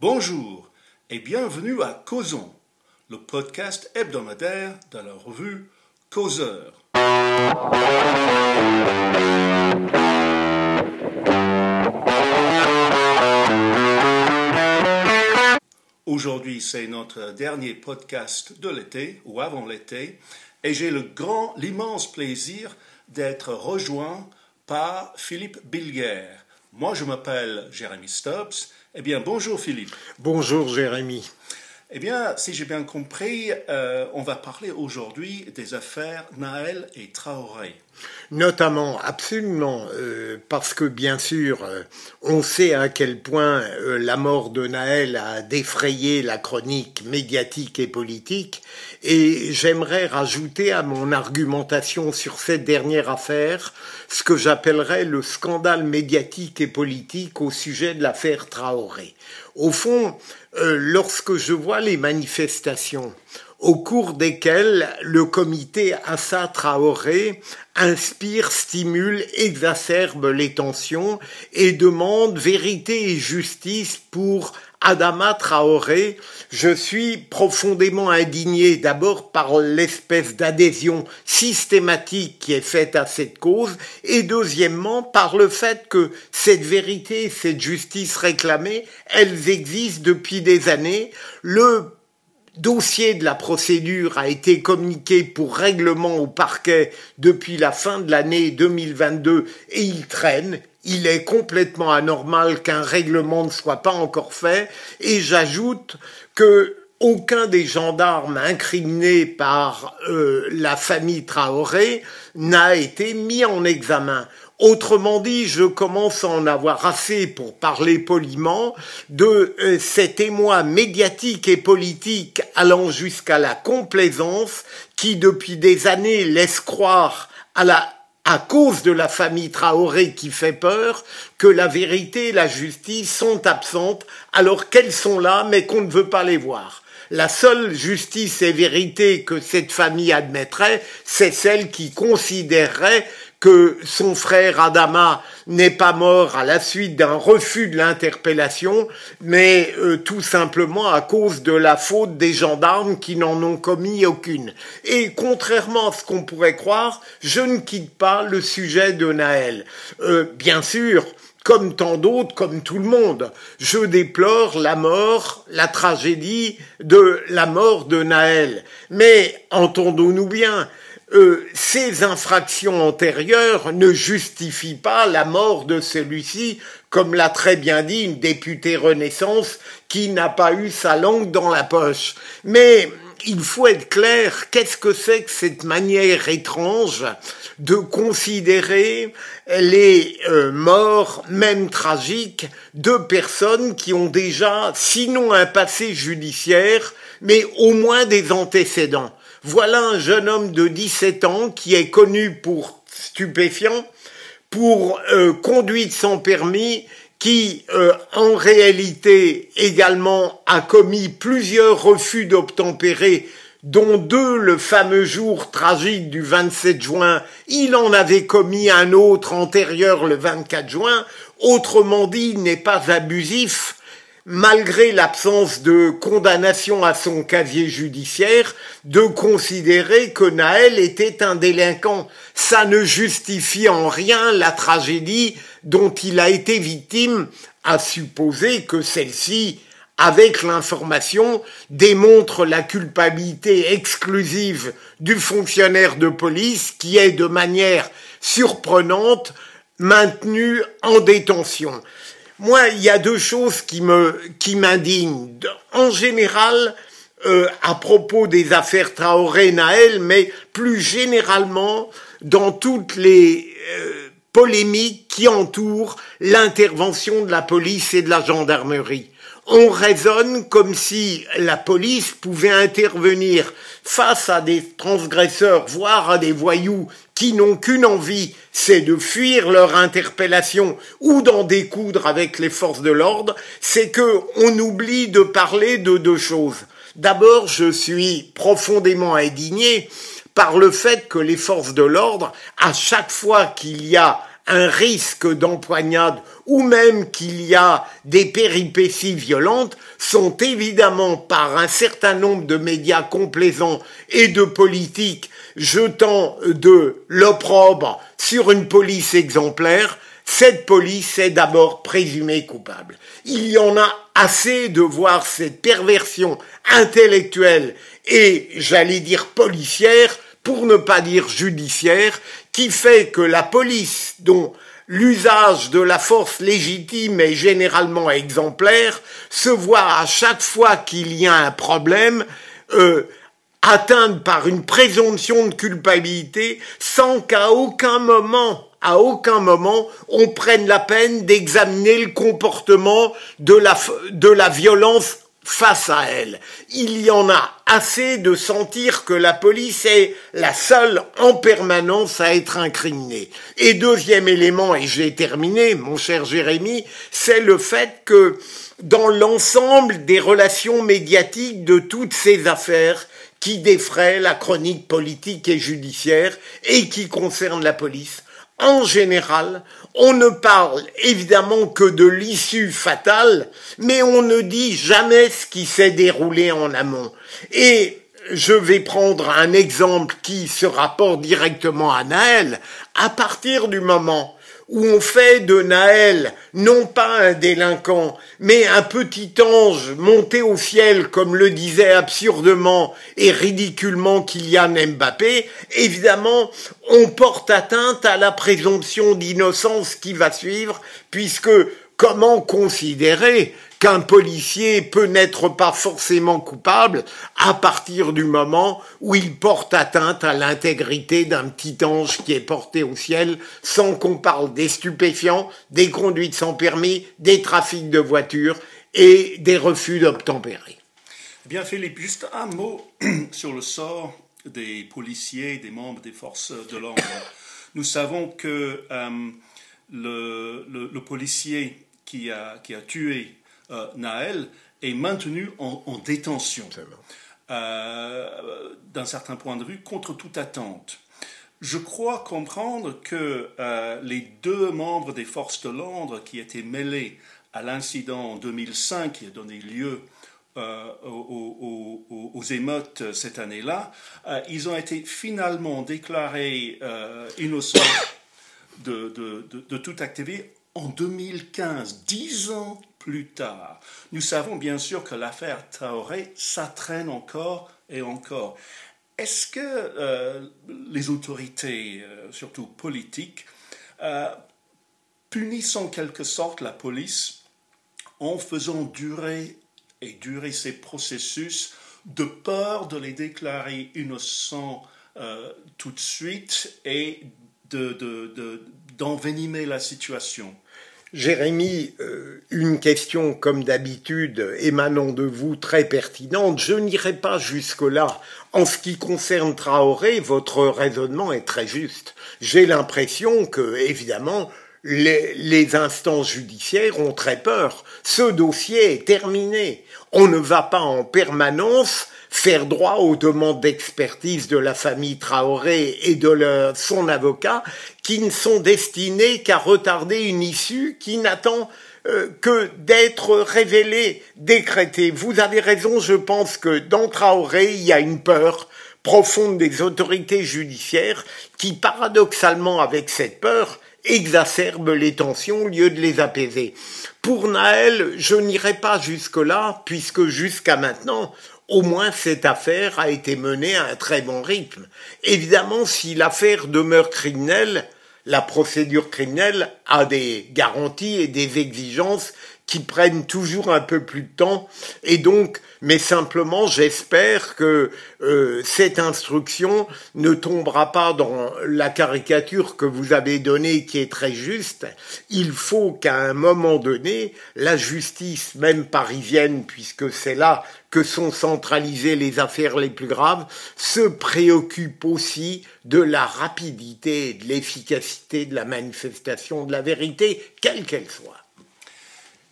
Bonjour et bienvenue à Causons, le podcast hebdomadaire de la revue Causeur. Aujourd'hui, c'est notre dernier podcast de l'été ou avant l'été, et j'ai le l'immense plaisir d'être rejoint par Philippe Bilger. Moi, je m'appelle Jérémy Stubbs. Eh bien, bonjour Philippe. Bonjour Jérémy. Eh bien, si j'ai bien compris, euh, on va parler aujourd'hui des affaires Naël et Traoré. Notamment, absolument, euh, parce que bien sûr, euh, on sait à quel point la mort de Naël a défrayé la chronique médiatique et politique, et j'aimerais rajouter à mon argumentation sur cette dernière affaire ce que j'appellerais le scandale médiatique et politique au sujet de l'affaire Traoré. Au fond, euh, lorsque je vois les manifestations au cours desquelles le comité Assa Traoré inspire, stimule, exacerbe les tensions et demande vérité et justice pour Adama Traoré, je suis profondément indigné d'abord par l'espèce d'adhésion systématique qui est faite à cette cause et deuxièmement par le fait que cette vérité, cette justice réclamée, elles existent depuis des années. Le dossier de la procédure a été communiqué pour règlement au parquet depuis la fin de l'année 2022 et il traîne, il est complètement anormal qu'un règlement ne soit pas encore fait, et j'ajoute que aucun des gendarmes incriminés par euh, la famille Traoré n'a été mis en examen. Autrement dit, je commence à en avoir assez, pour parler poliment, de euh, cet émoi médiatique et politique allant jusqu'à la complaisance qui, depuis des années, laisse croire à la à cause de la famille Traoré qui fait peur, que la vérité et la justice sont absentes alors qu'elles sont là mais qu'on ne veut pas les voir. La seule justice et vérité que cette famille admettrait, c'est celle qui considérerait que son frère Adama n'est pas mort à la suite d'un refus de l'interpellation, mais euh, tout simplement à cause de la faute des gendarmes qui n'en ont commis aucune. Et contrairement à ce qu'on pourrait croire, je ne quitte pas le sujet de Naël. Euh, bien sûr, comme tant d'autres, comme tout le monde, je déplore la mort, la tragédie de la mort de Naël. Mais entendons-nous bien, euh, ces infractions antérieures ne justifient pas la mort de celui-ci, comme l'a très bien dit une députée Renaissance qui n'a pas eu sa langue dans la poche. Mais il faut être clair, qu'est-ce que c'est que cette manière étrange de considérer les euh, morts, même tragiques, de personnes qui ont déjà, sinon un passé judiciaire, mais au moins des antécédents. Voilà un jeune homme de 17 ans qui est connu pour stupéfiant, pour euh, conduite sans permis, qui euh, en réalité également a commis plusieurs refus d'obtempérer dont deux le fameux jour tragique du 27 juin, il en avait commis un autre antérieur le 24 juin, autrement dit, il n'est pas abusif, malgré l'absence de condamnation à son casier judiciaire, de considérer que Naël était un délinquant. Ça ne justifie en rien la tragédie dont il a été victime, à supposer que celle-ci, avec l'information, démontre la culpabilité exclusive du fonctionnaire de police qui est de manière surprenante maintenu en détention. Moi, il y a deux choses qui me qui m'indignent. En général, euh, à propos des affaires Traoré-Naël, mais plus généralement dans toutes les euh, polémiques qui entourent l'intervention de la police et de la gendarmerie. On raisonne comme si la police pouvait intervenir face à des transgresseurs, voire à des voyous qui n'ont qu'une envie, c'est de fuir leur interpellation ou d'en découdre avec les forces de l'ordre, c'est que on oublie de parler de deux choses. D'abord, je suis profondément indigné par le fait que les forces de l'ordre, à chaque fois qu'il y a un risque d'empoignade ou même qu'il y a des péripéties violentes sont évidemment par un certain nombre de médias complaisants et de politiques jetant de l'opprobre sur une police exemplaire, cette police est d'abord présumée coupable. Il y en a assez de voir cette perversion intellectuelle et, j'allais dire, policière, pour ne pas dire judiciaire, qui fait que la police, dont l'usage de la force légitime est généralement exemplaire, se voit à chaque fois qu'il y a un problème euh, atteinte par une présomption de culpabilité sans qu'à aucun moment à aucun moment on prenne la peine d'examiner le comportement de la, de la violence face à elle. Il y en a assez de sentir que la police est la seule en permanence à être incriminée. Et deuxième élément, et j'ai terminé, mon cher Jérémy, c'est le fait que dans l'ensemble des relations médiatiques de toutes ces affaires, qui défraient la chronique politique et judiciaire et qui concernent la police, en général, on ne parle évidemment que de l'issue fatale, mais on ne dit jamais ce qui s'est déroulé en amont. Et je vais prendre un exemple qui se rapporte directement à Naël. À partir du moment où on fait de Naël non pas un délinquant, mais un petit ange monté au ciel, comme le disait absurdement et ridiculement Kylian Mbappé, évidemment, on porte atteinte à la présomption d'innocence qui va suivre, puisque comment considérer qu'un policier peut n'être pas forcément coupable à partir du moment où il porte atteinte à l'intégrité d'un petit ange qui est porté au ciel sans qu'on parle des stupéfiants, des conduites sans permis, des trafics de voitures et des refus d'obtempérer. Eh bien Philippe, juste un mot sur le sort des policiers, des membres des forces de l'ordre. Nous savons que euh, le, policier qui a, qui a tué euh, Naël est maintenu en, détention, euh, d'un certain point de vue, contre toute attente. Je crois comprendre que euh, les deux membres des forces de l'ordre qui étaient mêlés à l'incident en 2005 qui a donné lieu aux, émeutes cette année-là, ils ont été finalement déclarés innocents de, de, de toute activité en 2015, dix ans plus tard. Nous savons bien sûr que l'affaire Traoré, ça traîne encore et encore. Est-ce que euh, les autorités, euh, surtout politiques, euh, punissent en quelque sorte la police en faisant durer et durer ces processus de peur de les déclarer innocents tout de suite et d'envenimer de, la situation? Jérémy, euh, une question comme d'habitude émanant de vous très pertinente. Je n'irai pas jusque-là. En ce qui concerne Traoré, votre raisonnement est très juste. J'ai l'impression que, évidemment, les, les, instances judiciaires ont très peur. Ce dossier est terminé. On ne va pas en permanence faire droit aux demandes d'expertise de la famille Traoré et de son avocat qui ne sont destinées qu'à retarder une issue qui n'attend euh, que d'être révélée, décrétée. Vous avez raison, je pense que dans Traoré, il y a une peur profonde des autorités judiciaires qui, paradoxalement, avec cette peur, exacerbe les tensions au lieu de les apaiser. Pour Naël, je n'irai pas jusque-là, puisque jusqu'à maintenant, au moins cette affaire a été menée à un très bon rythme. Évidemment, si l'affaire demeure criminelle, la procédure criminelle a des garanties et des exigences qui prennent toujours un peu plus de temps. Et donc, mais simplement, j'espère que euh, cette instruction ne tombera pas dans la caricature que vous avez donnée, qui est très juste. Il faut qu'à un moment donné, la justice, même parisienne, puisque c'est là que sont centralisées les affaires les plus graves, se préoccupe aussi de la rapidité et de l'efficacité de la manifestation de la vérité, quelle qu'elle soit.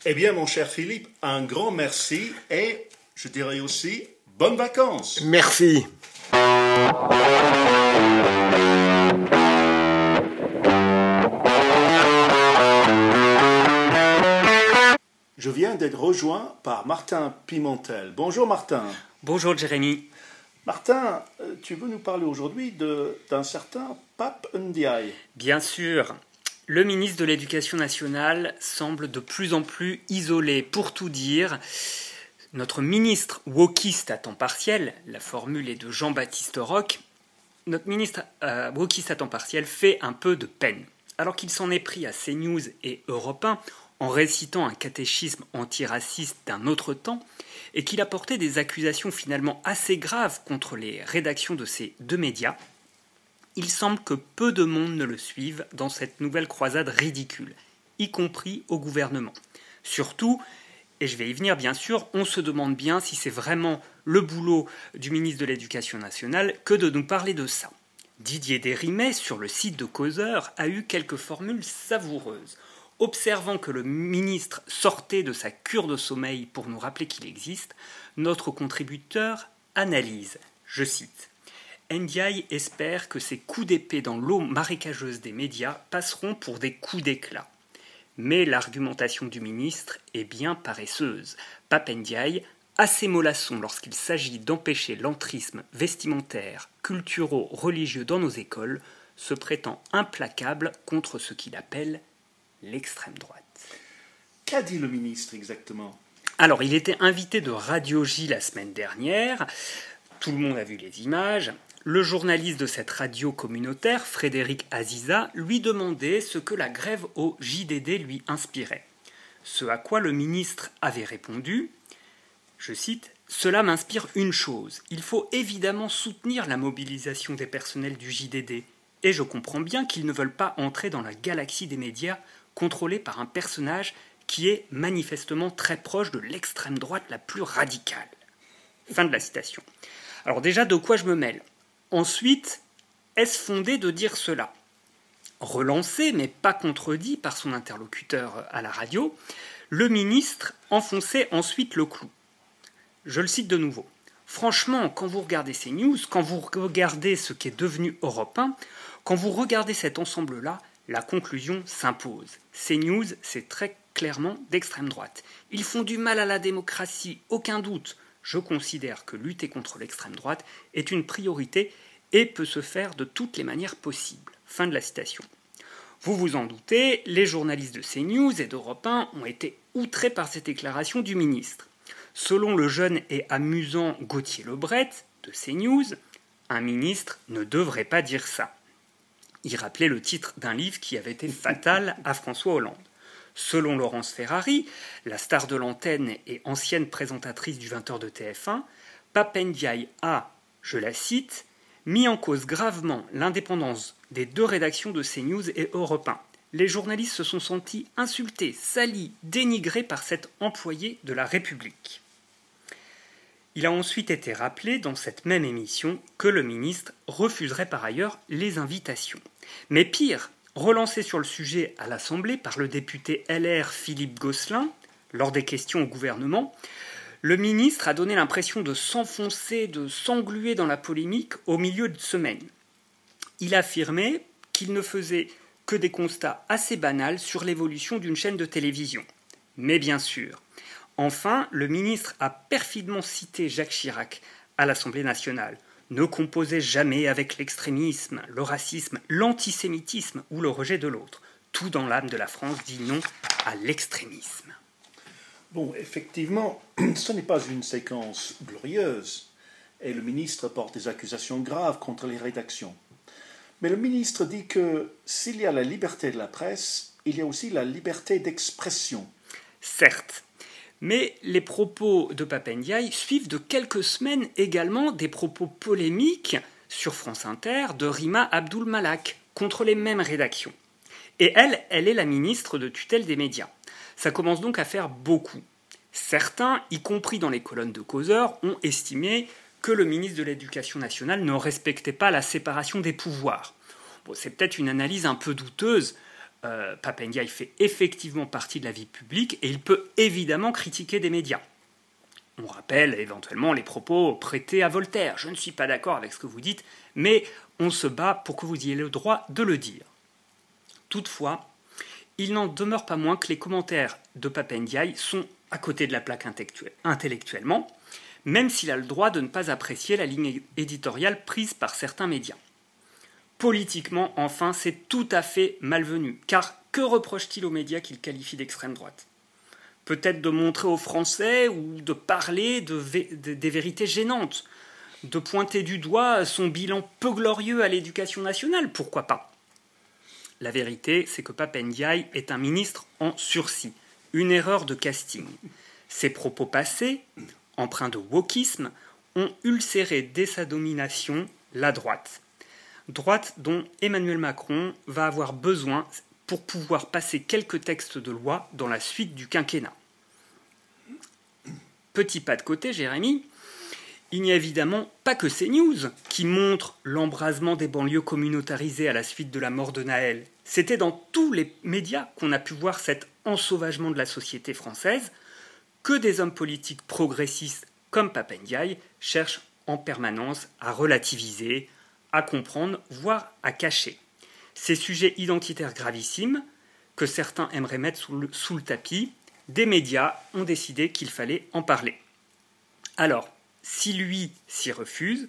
Eh bien, mon cher Philippe, un grand merci et je dirais aussi bonnes vacances. Merci. Je viens d'être rejoint par Martin Pimentel. Bonjour Martin. Bonjour Jérémy. Martin, euh, tu veux nous parler aujourd'hui d'un certain Pape Ndiaye Bien sûr. Le ministre de l'Éducation nationale semble de plus en plus isolé. Pour tout dire, notre ministre wokiste à temps partiel, la formule est de Jean-Baptiste Roch, notre ministre euh, wokiste à temps partiel fait un peu de peine. Alors qu'il s'en est pris à CNews et Europe 1 en récitant un catéchisme antiraciste d'un autre temps, et qu'il a porté des accusations finalement assez graves contre les rédactions de ces deux médias, il semble que peu de monde ne le suive dans cette nouvelle croisade ridicule, y compris au gouvernement. Surtout, et je vais y venir bien sûr, on se demande bien si c'est vraiment le boulot du ministre de l'Éducation nationale que de nous parler de ça. Didier Desrimet, sur le site de Causeur, a eu quelques formules savoureuses. Observant que le ministre sortait de sa cure de sommeil pour nous rappeler qu'il existe, notre contributeur analyse, je cite, Ndiaye espère que ces coups d'épée dans l'eau marécageuse des médias passeront pour des coups d'éclat. Mais l'argumentation du ministre est bien paresseuse. Pape Ndiaye, assez mollasson lorsqu'il s'agit d'empêcher l'entrisme vestimentaire, culturo-religieux dans nos écoles, se prétend implacable contre ce qu'il appelle l'extrême droite. Qu'a dit le ministre exactement? Alors, il était invité de Radio J la semaine dernière. Tout le monde a vu les images. Le journaliste de cette radio communautaire, Frédéric Aziza, lui demandait ce que la grève au JDD lui inspirait. Ce à quoi le ministre avait répondu, je cite, Cela m'inspire une chose, il faut évidemment soutenir la mobilisation des personnels du JDD, et je comprends bien qu'ils ne veulent pas entrer dans la galaxie des médias contrôlée par un personnage qui est manifestement très proche de l'extrême droite la plus radicale. Fin de la citation. Alors déjà, de quoi je me mêle? Ensuite, est-ce fondé de dire cela? Relancé, mais pas contredit par son interlocuteur à la radio, le ministre enfonçait ensuite le clou. Je le cite de nouveau. Franchement, quand vous regardez ces news, quand vous regardez ce qui est devenu Europe 1, quand vous regardez cet ensemble-là, la conclusion s'impose. Ces news, c'est très clairement d'extrême droite. Ils font du mal à la démocratie, aucun doute je considère que lutter contre l'extrême droite est une priorité et peut se faire de toutes les manières possibles. Fin de la citation. Vous vous en doutez, les journalistes de CNews et d'Europe 1 ont été outrés par cette déclaration du ministre. Selon le jeune et amusant Gauthier Lebret de CNews, un ministre ne devrait pas dire ça. Il rappelait le titre d'un livre qui avait été fatal à François Hollande. Selon Laurence Ferrari, la star de l'antenne et ancienne présentatrice du 20h de TF1, Papendiaï a, je la cite, mis en cause gravement l'indépendance des deux rédactions de CNews et Europe 1. Les journalistes se sont sentis insultés, salis, dénigrés par cet employé de la République. Il a ensuite été rappelé dans cette même émission que le ministre refuserait par ailleurs les invitations. Mais pire, Relancé sur le sujet à l'Assemblée par le député LR Philippe Gosselin, lors des questions au gouvernement, le ministre a donné l'impression de s'enfoncer, de s'engluer dans la polémique au milieu de semaine. Il affirmait qu'il ne faisait que des constats assez banals sur l'évolution d'une chaîne de télévision. Mais bien sûr. Enfin, le ministre a perfidement cité Jacques Chirac à l'Assemblée nationale, ne composez jamais avec l'extrémisme, le racisme, l'antisémitisme ou le rejet de l'autre. Tout dans l'âme de la France dit non à l'extrémisme. Bon, effectivement, ce n'est pas une séquence glorieuse, et le ministre porte des accusations graves contre les rédactions. Mais le ministre dit que s'il y a la liberté de la presse, il y a aussi la liberté d'expression. Certes, mais les propos de Papendiaï suivent de quelques semaines également des propos polémiques sur France Inter de Rima Abdul Malak contre les mêmes rédactions. Et elle, elle est la ministre de tutelle des médias. Ça commence donc à faire beaucoup. Certains, y compris dans les colonnes de causeurs, ont estimé que le ministre de l'Éducation nationale ne respectait pas la séparation des pouvoirs. c'est peut-être une analyse un peu douteuse, euh, fait effectivement partie de la vie publique et il peut évidemment critiquer des médias. On rappelle éventuellement les propos prêtés à Voltaire. Je ne suis pas d'accord avec ce que vous dites, mais on se bat pour que vous ayez le droit de le dire. Toutefois, il n'en demeure pas moins que les commentaires de Papendiaï sont à côté de la plaque intellectuellement, même s'il a le droit de ne pas apprécier la ligne éditoriale prise par certains médias. Politiquement, enfin, c'est tout à fait malvenu, car que reproche-t-il aux médias qu'il qualifie d'extrême droite? Peut-être de montrer aux Français ou de parler des vérités gênantes, de pointer du doigt son bilan peu glorieux à l'éducation nationale, pourquoi pas? La vérité, c'est que Papendiaï est un ministre en sursis, une erreur de casting. Ses propos passés, empreints de wokisme, ont ulcéré dès sa domination la droite. Droite dont Emmanuel Macron va avoir besoin pour pouvoir passer quelques textes de loi dans la suite du quinquennat. Petit pas de côté, Jérémy, il n'y a évidemment pas que ces news qui montrent l'embrasement des banlieues communautarisées à la suite de la mort de Naël. C'était dans tous les médias qu'on a pu voir cet ensauvagement de la société française que des hommes politiques progressistes comme Papendiaï cherchent en permanence à relativiser, comprendre, voire à cacher. Ces sujets identitaires gravissimes, que certains aimeraient mettre sous le, sous le tapis, des médias ont décidé qu'il fallait en parler. Alors, si lui s'y refuse,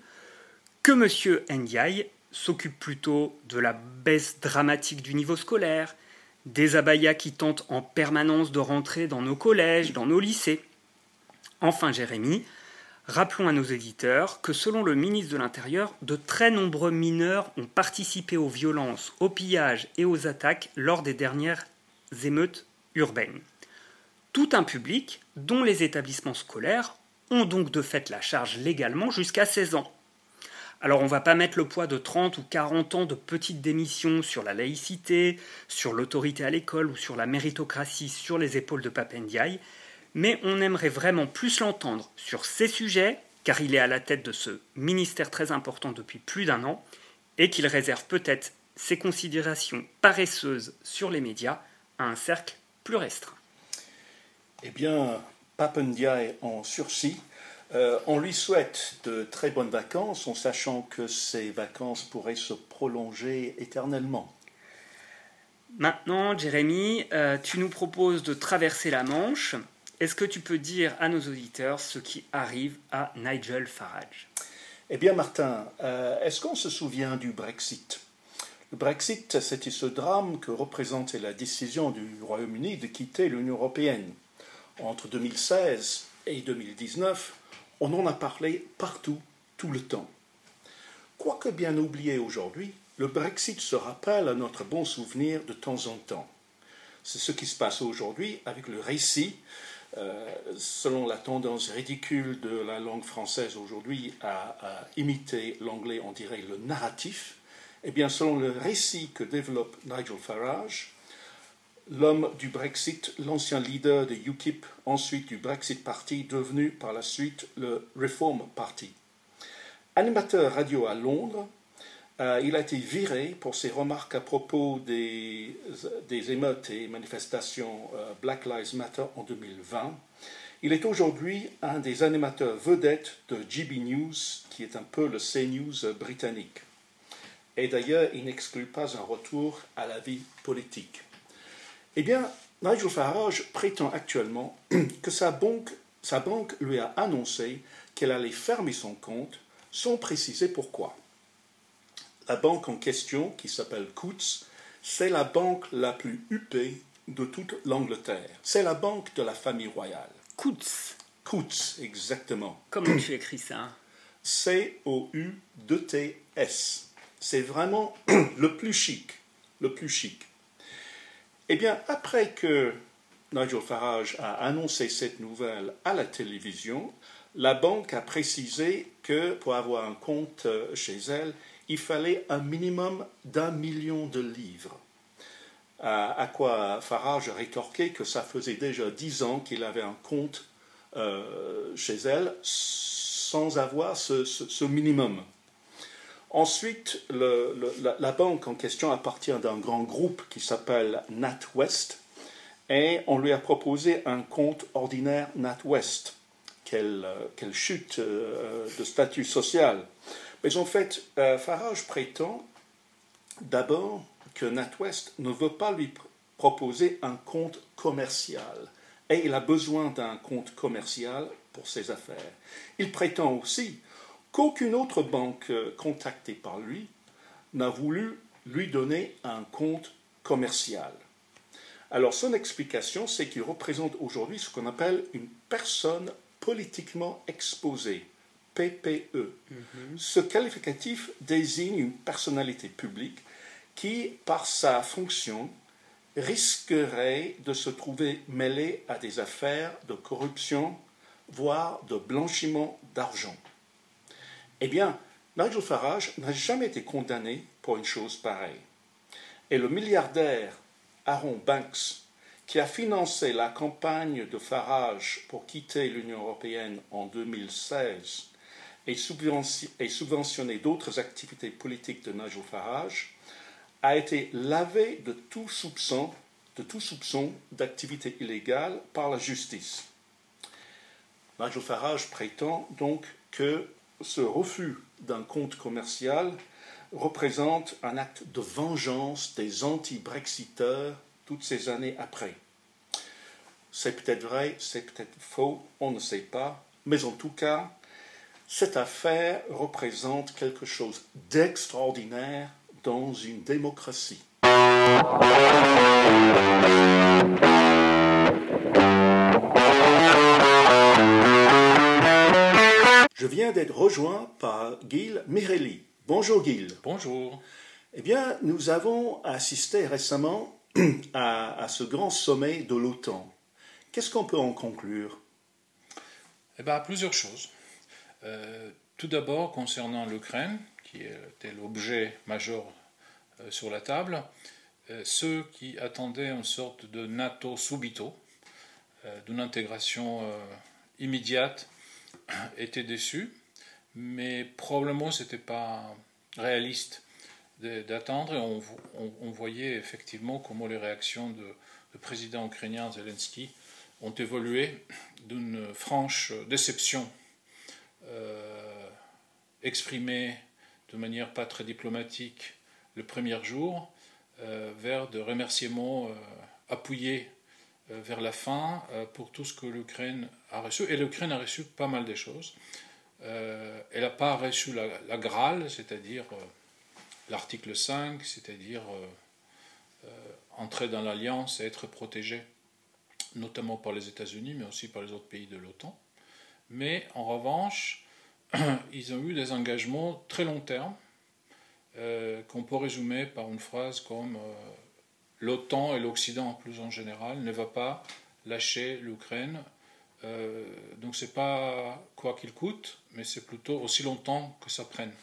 que M. Ndiaye s'occupe plutôt de la baisse dramatique du niveau scolaire, des abayas qui tentent en permanence de rentrer dans nos collèges, dans nos lycées. Enfin, Jérémy, rappelons à nos éditeurs que selon le ministre de l'Intérieur, de très nombreux mineurs ont participé aux violences, aux pillages et aux attaques lors des dernières émeutes urbaines. Tout un public, dont les établissements scolaires, ont donc de fait la charge légalement jusqu'à 16 ans. Alors on ne va pas mettre le poids de 30 ou 40 ans de petites démissions sur la laïcité, sur l'autorité à l'école ou sur la méritocratie sur les épaules de Papendiaï, mais on aimerait vraiment plus l'entendre sur ces sujets, car il est à la tête de ce ministère très important depuis plus d'un an, et qu'il réserve peut-être ses considérations paresseuses sur les médias à un cercle plus restreint. Eh bien, Papendiaï en sursis. Euh, on lui souhaite de très bonnes vacances en sachant que ces vacances pourraient se prolonger éternellement. Maintenant, Jérémy, euh, tu nous proposes de traverser la Manche. Est-ce que tu peux dire à nos auditeurs ce qui arrive à Nigel Farage? Eh bien, Martin, euh, est-ce qu'on se souvient du Brexit? Le Brexit, c'était ce drame que représentait la décision du Royaume-Uni de quitter l'Union européenne entre 2016 et 2019, on en a parlé partout, tout le temps. Quoique bien oublié aujourd'hui, le Brexit se rappelle à notre bon souvenir de temps en temps. C'est ce qui se passe aujourd'hui avec le récit, euh, selon la tendance ridicule de la langue française aujourd'hui à, imiter l'anglais, on dirait le narratif. Eh bien, selon le récit que développe Nigel Farage, l'homme du Brexit, l'ancien leader de UKIP, ensuite du Brexit Party, devenu par la suite le Reform Party. Animateur radio à Londres, euh, il a été viré pour ses remarques à propos des, émeutes et manifestations euh, Black Lives Matter en 2020. Il est aujourd'hui un des animateurs vedettes de GB News, qui est un peu le CNews britannique. Et d'ailleurs, il n'exclut pas un retour à la vie politique. Eh bien, Nigel Farage prétend actuellement que sa banque lui a annoncé qu'elle allait fermer son compte sans préciser pourquoi. La banque en question, qui s'appelle Coutts, c'est la banque la plus huppée de toute l'Angleterre. C'est la banque de la famille royale. Coutts. Coutts, exactement. Comment tu écris ça? C-O-U-T-S. C'est vraiment le plus chic. Le plus chic. Eh bien, après que Nigel Farage a annoncé cette nouvelle à la télévision, la banque a précisé que pour avoir un compte euh, chez elle, il fallait un minimum d'un million de livres. À, quoi Farage a rétorqué que ça faisait déjà dix ans qu'il avait un compte euh, chez elle sans avoir ce minimum. Ensuite, la, banque en question appartient d'un grand groupe qui s'appelle NatWest et on lui a proposé un compte ordinaire NatWest. Quelle, quelle chute euh, de statut social. Mais en fait, euh, Farage prétend d'abord que NatWest ne veut pas lui proposer un compte commercial et il a besoin d'un compte commercial pour ses affaires. Il prétend aussi qu'aucune autre banque contactée par lui n'a voulu lui donner un compte commercial. Alors son explication, c'est qu'il représente aujourd'hui ce qu'on appelle une personne politiquement exposée, PPE. Mhm. Ce qualificatif désigne une personnalité publique qui, par sa fonction, risquerait de se trouver mêlée à des affaires de corruption, voire de blanchiment d'argent. Eh bien, Nigel Farage n'a jamais été condamné pour une chose pareille. Et le milliardaire Aaron Banks, qui a financé la campagne de Farage pour quitter l'Union européenne en 2016 et subventionné d'autres activités politiques de Nigel Farage, a été lavé de tout soupçon de tout soupçon d'activité illégale par la justice. Nigel Farage prétend donc que ce refus d'un compte commercial représente un acte de vengeance des anti-Brexiteurs toutes ces années après. C'est peut-être vrai, c'est peut-être faux, on ne sait pas, mais en tout cas, cette affaire représente quelque chose d'extraordinaire dans une démocratie. Je viens d'être rejoint par Gil Mirelli. Bonjour Gil. Bonjour. Eh bien, nous avons assisté récemment à, ce grand sommet de l'OTAN. Qu'est-ce qu'on peut en conclure? Eh bien, plusieurs choses. Euh, tout d'abord, concernant l'Ukraine, qui était l'objet majeur euh, sur la table, euh, ceux qui attendaient une sorte de NATO subito, d'une intégration immédiate, étaient déçus mais probablement ce n'était pas réaliste d'attendre et on, voyait effectivement comment les réactions du président ukrainien Zelensky ont évolué d'une franche déception euh, exprimée de manière pas très diplomatique le premier jour euh, vers des remerciements euh, appuyés vers la fin pour tout ce que l'Ukraine a reçu. Et l'Ukraine a reçu pas mal de choses. Elle n'a pas reçu la, Graal, c'est-à-dire l'article 5, c'est-à-dire entrer dans l'alliance et être protégée, notamment par les États-Unis, mais aussi par les autres pays de l'OTAN. Mais en revanche, ils ont eu des engagements très long terme qu'on peut résumer par une phrase comme l'OTAN et l'Occident plus en général ne va pas lâcher l'Ukraine euh, donc c'est pas quoi qu'il coûte, mais c'est plutôt aussi longtemps que ça prenne.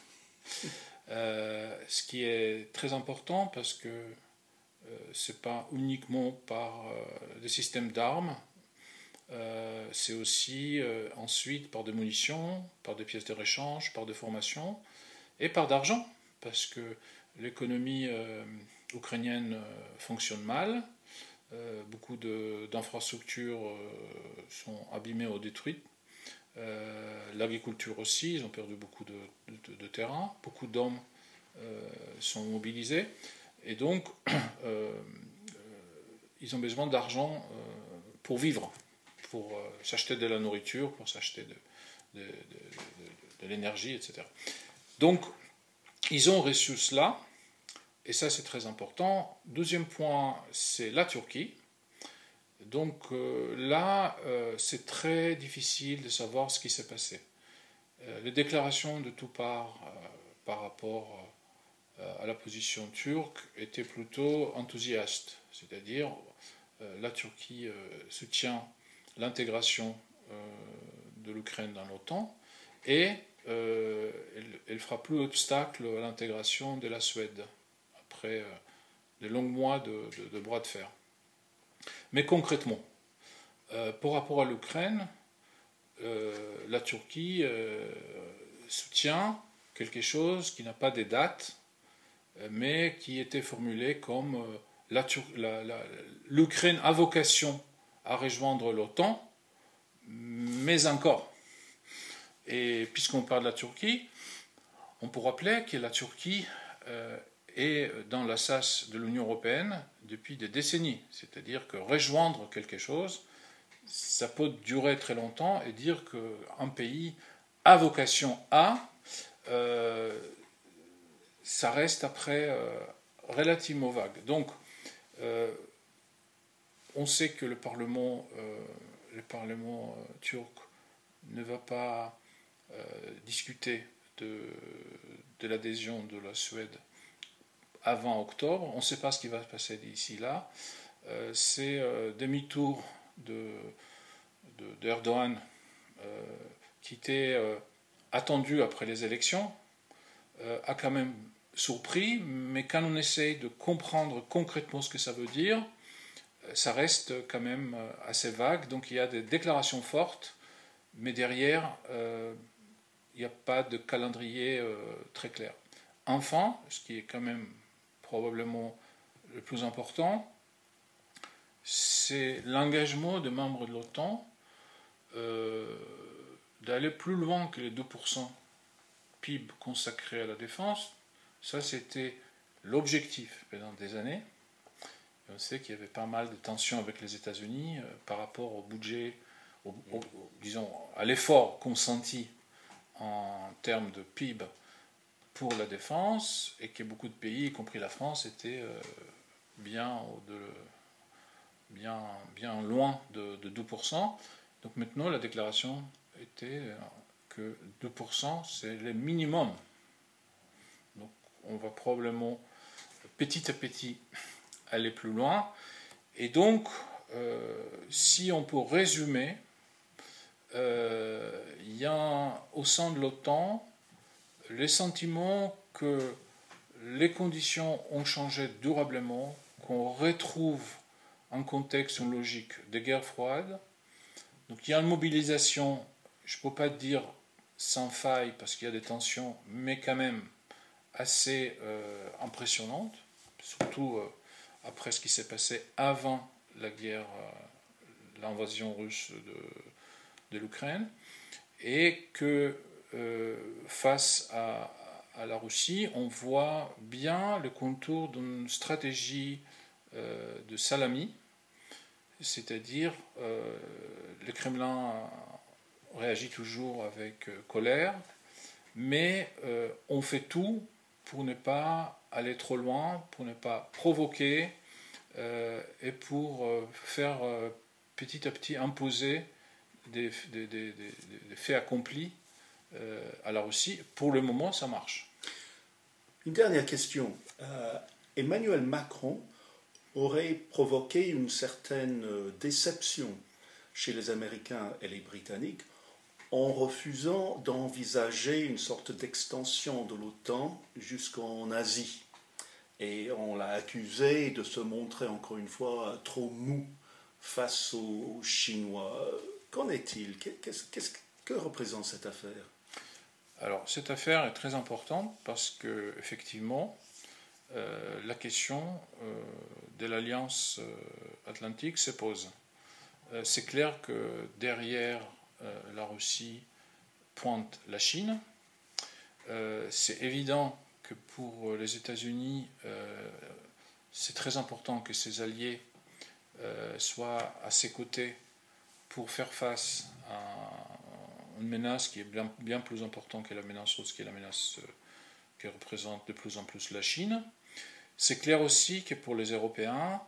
Euh, ce qui est très important parce que euh, c'est pas uniquement par des systèmes d'armes, c'est aussi ensuite par des munitions, par des pièces de réchange, par des formations et par d'argent parce que l'économie ukrainienne fonctionne mal, euh, beaucoup d'infrastructures euh, sont abîmées ou détruites. Euh, l'agriculture aussi, ils ont perdu beaucoup de, de, terrain, beaucoup d'hommes sont mobilisés, et donc ils ont besoin d'argent pour vivre, pour s'acheter de la nourriture, pour s'acheter de, l'énergie, etc. Donc, ils ont reçu cela, et ça, c'est très important. Deuxième point, c'est la Turquie. Donc euh, là, euh, c'est très difficile de savoir ce qui s'est passé. Euh, les déclarations de tout part par rapport à la position turque étaient plutôt enthousiastes, c'est-à-dire la Turquie soutient l'intégration de l'Ukraine dans l'OTAN et elle, elle fera plus obstacle à l'intégration de la Suède après euh, de longs mois de, bras de fer. Mais concrètement, euh, par rapport à l'Ukraine, euh, la Turquie soutient quelque chose qui n'a pas de date, mais qui était formulé comme l'Ukraine a vocation à rejoindre l'OTAN, mais encore. Et puisqu'on parle de la Turquie, on peut rappeler que la Turquie est dans la SAS de l'Union européenne depuis des décennies. C'est-à-dire que rejoindre quelque chose, ça peut durer très longtemps et dire qu'un pays a vocation à, euh, ça reste après euh, relativement vague. Donc, euh, on sait que le Parlement, le Parlement turc ne va pas discuter de, l'adhésion de la Suède avant octobre. On ne sait pas ce qui va se passer d'ici là. C'est demi-tour de, d'Erdogan qui était attendu après les élections, a quand même surpris, mais quand on essaye de comprendre concrètement ce que ça veut dire, euh, ça reste quand même euh, assez vague. Donc il y a des déclarations fortes, mais derrière, euh, il n'y a pas de calendrier très clair. Enfin, ce qui est quand même probablement le plus important, c'est l'engagement des membres de l'OTAN d'aller plus loin que les 2% PIB consacrés à la défense, ça, c'était l'objectif pendant des années. On sait qu'il y avait pas mal de tensions avec les États-Unis euh, par rapport au budget, disons, à l'effort consenti en termes de PIB pour la défense, et que beaucoup de pays, y compris la France, étaient euh, bien, de, bien, bien loin de, de 2%. Donc maintenant, la déclaration était que 2%, c'est le minimum on va probablement petit à petit aller plus loin. Et donc, euh, si on peut résumer, euh, il y a au sein de l'OTAN les sentiments que les conditions ont changé durablement, qu'on retrouve un contexte, une logique de guerre froide. Donc il y a une mobilisation, je ne peux pas dire sans faille parce qu'il y a des tensions, mais quand même assez euh, impressionnante, surtout après ce qui s'est passé avant la guerre, euh, l'invasion russe de, l'Ukraine, et que face à, à, la Russie, on voit bien le contour d'une stratégie de salami, c'est-à-dire le Kremlin réagit toujours avec colère, mais on fait tout pour ne pas aller trop loin, pour ne pas provoquer euh, et pour euh, faire euh, petit à petit imposer des, faits accomplis à la Russie. Pour le moment, ça marche. Une dernière question. Emmanuel Macron aurait provoqué une certaine déception chez les Américains et les Britanniques en refusant d'envisager une sorte d'extension de l'OTAN jusqu'en Asie. Et on l'a accusé de se montrer encore une fois trop mou face aux Chinois. Qu'en est-il? Que représente cette affaire? Alors, cette affaire est très importante parce que, effectivement, euh, la question euh, de l'alliance euh, atlantique se pose. c'est clair que derrière la Russie pointe la Chine. Euh, c'est évident que pour les États-Unis, euh, c'est très important que ses alliés soient à ses côtés pour faire face à une menace qui est bien, plus importante que la menace russe, qui est la menace que représente de plus en plus la Chine. C'est clair aussi que pour les Européens,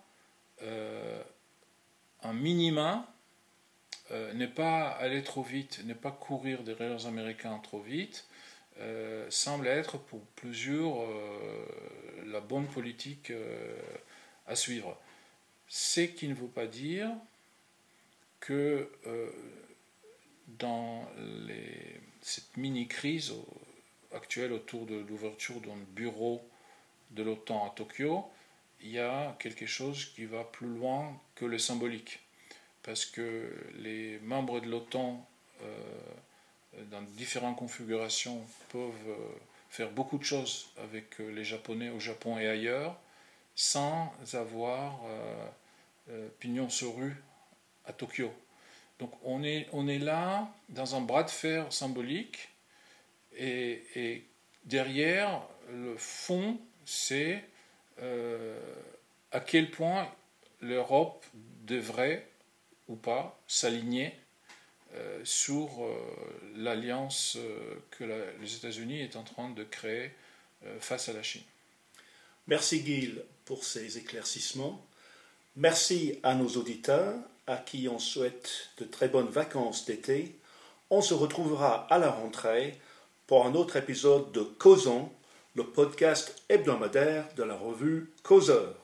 un minima euh, n'est pas aller trop vite, n'est pas courir derrière les Américains trop vite, euh, semble être pour plusieurs euh, la bonne politique à suivre. Ce qui ne veut pas dire que dans cette mini-crise actuelle autour de l'ouverture d'un bureau de l'OTAN à Tokyo, il y a quelque chose qui va plus loin que le symbolique parce que les membres de l'OTAN, euh, dans différentes configurations, peuvent euh, faire beaucoup de choses avec euh, les Japonais au Japon et ailleurs, sans avoir pignon sur rue à Tokyo. Donc on est, on est là dans un bras de fer symbolique et, et derrière le fond, c'est à quel point l'Europe devrait ou pas s'aligner sur l'alliance que les États-Unis est en train de créer face à la Chine. Merci Gil pour ces éclaircissements. Merci à nos auditeurs à qui on souhaite de très bonnes vacances d'été. On se retrouvera à la rentrée pour un autre épisode de Causons, le podcast hebdomadaire de la revue Causeur.